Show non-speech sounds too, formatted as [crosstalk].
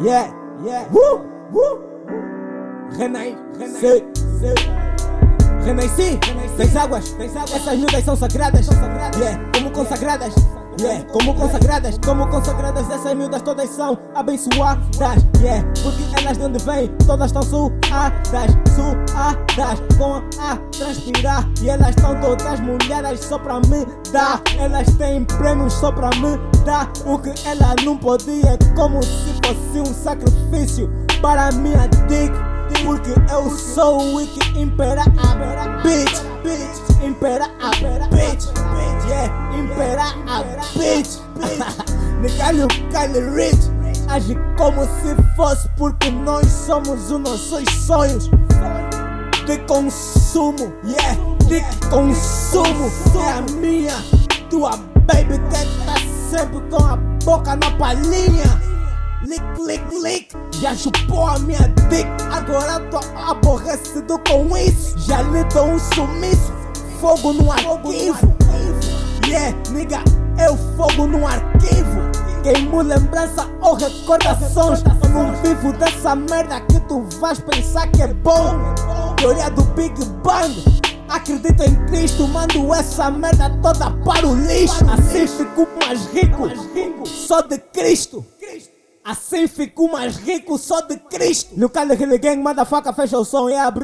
Yeah, yeah. Woo, woo. Renai, renai. Renasci, tens águas, essas miúdas são sagradas, yeah, como consagradas, yeah, como consagradas, como consagradas, essas miúdas todas são abençoadas, yeah, porque elas de onde vêm, todas estão suadas, suadas, com a transpirar, e elas estão todas molhadas só pra me dar, elas têm prêmios só pra me dar, o que ela não podia, como se fosse um sacrifício para minha dick. Porque eu sou o que impera a bitch, bitch, impera a bitch, bitch, yeah, impera a bitch. [laughs] Negalho, Kylie Rich, age como se fosse porque nós somos os nossos sonhos de consumo, yeah, de consumo. É a minha, tua baby que tá sempre com a boca na palhinha. Lick, lick, lick, já chupou a minha dick. Agora tô aborrecido com isso. Já lhe dou um sumiço. Fogo no arquivo. Yeah, nigga, eu fogo no arquivo. Queimo lembrança ou recordações. Eu não vivo dessa merda que tu vais pensar que é bom. Teoria do Big Bang. Acredito em Cristo, mando essa merda toda para o lixo. Assim fico mais rico, só de Cristo. Assim fico mais rico só de Cristo. No Cali Gang, manda faca, fecha o som e yeah,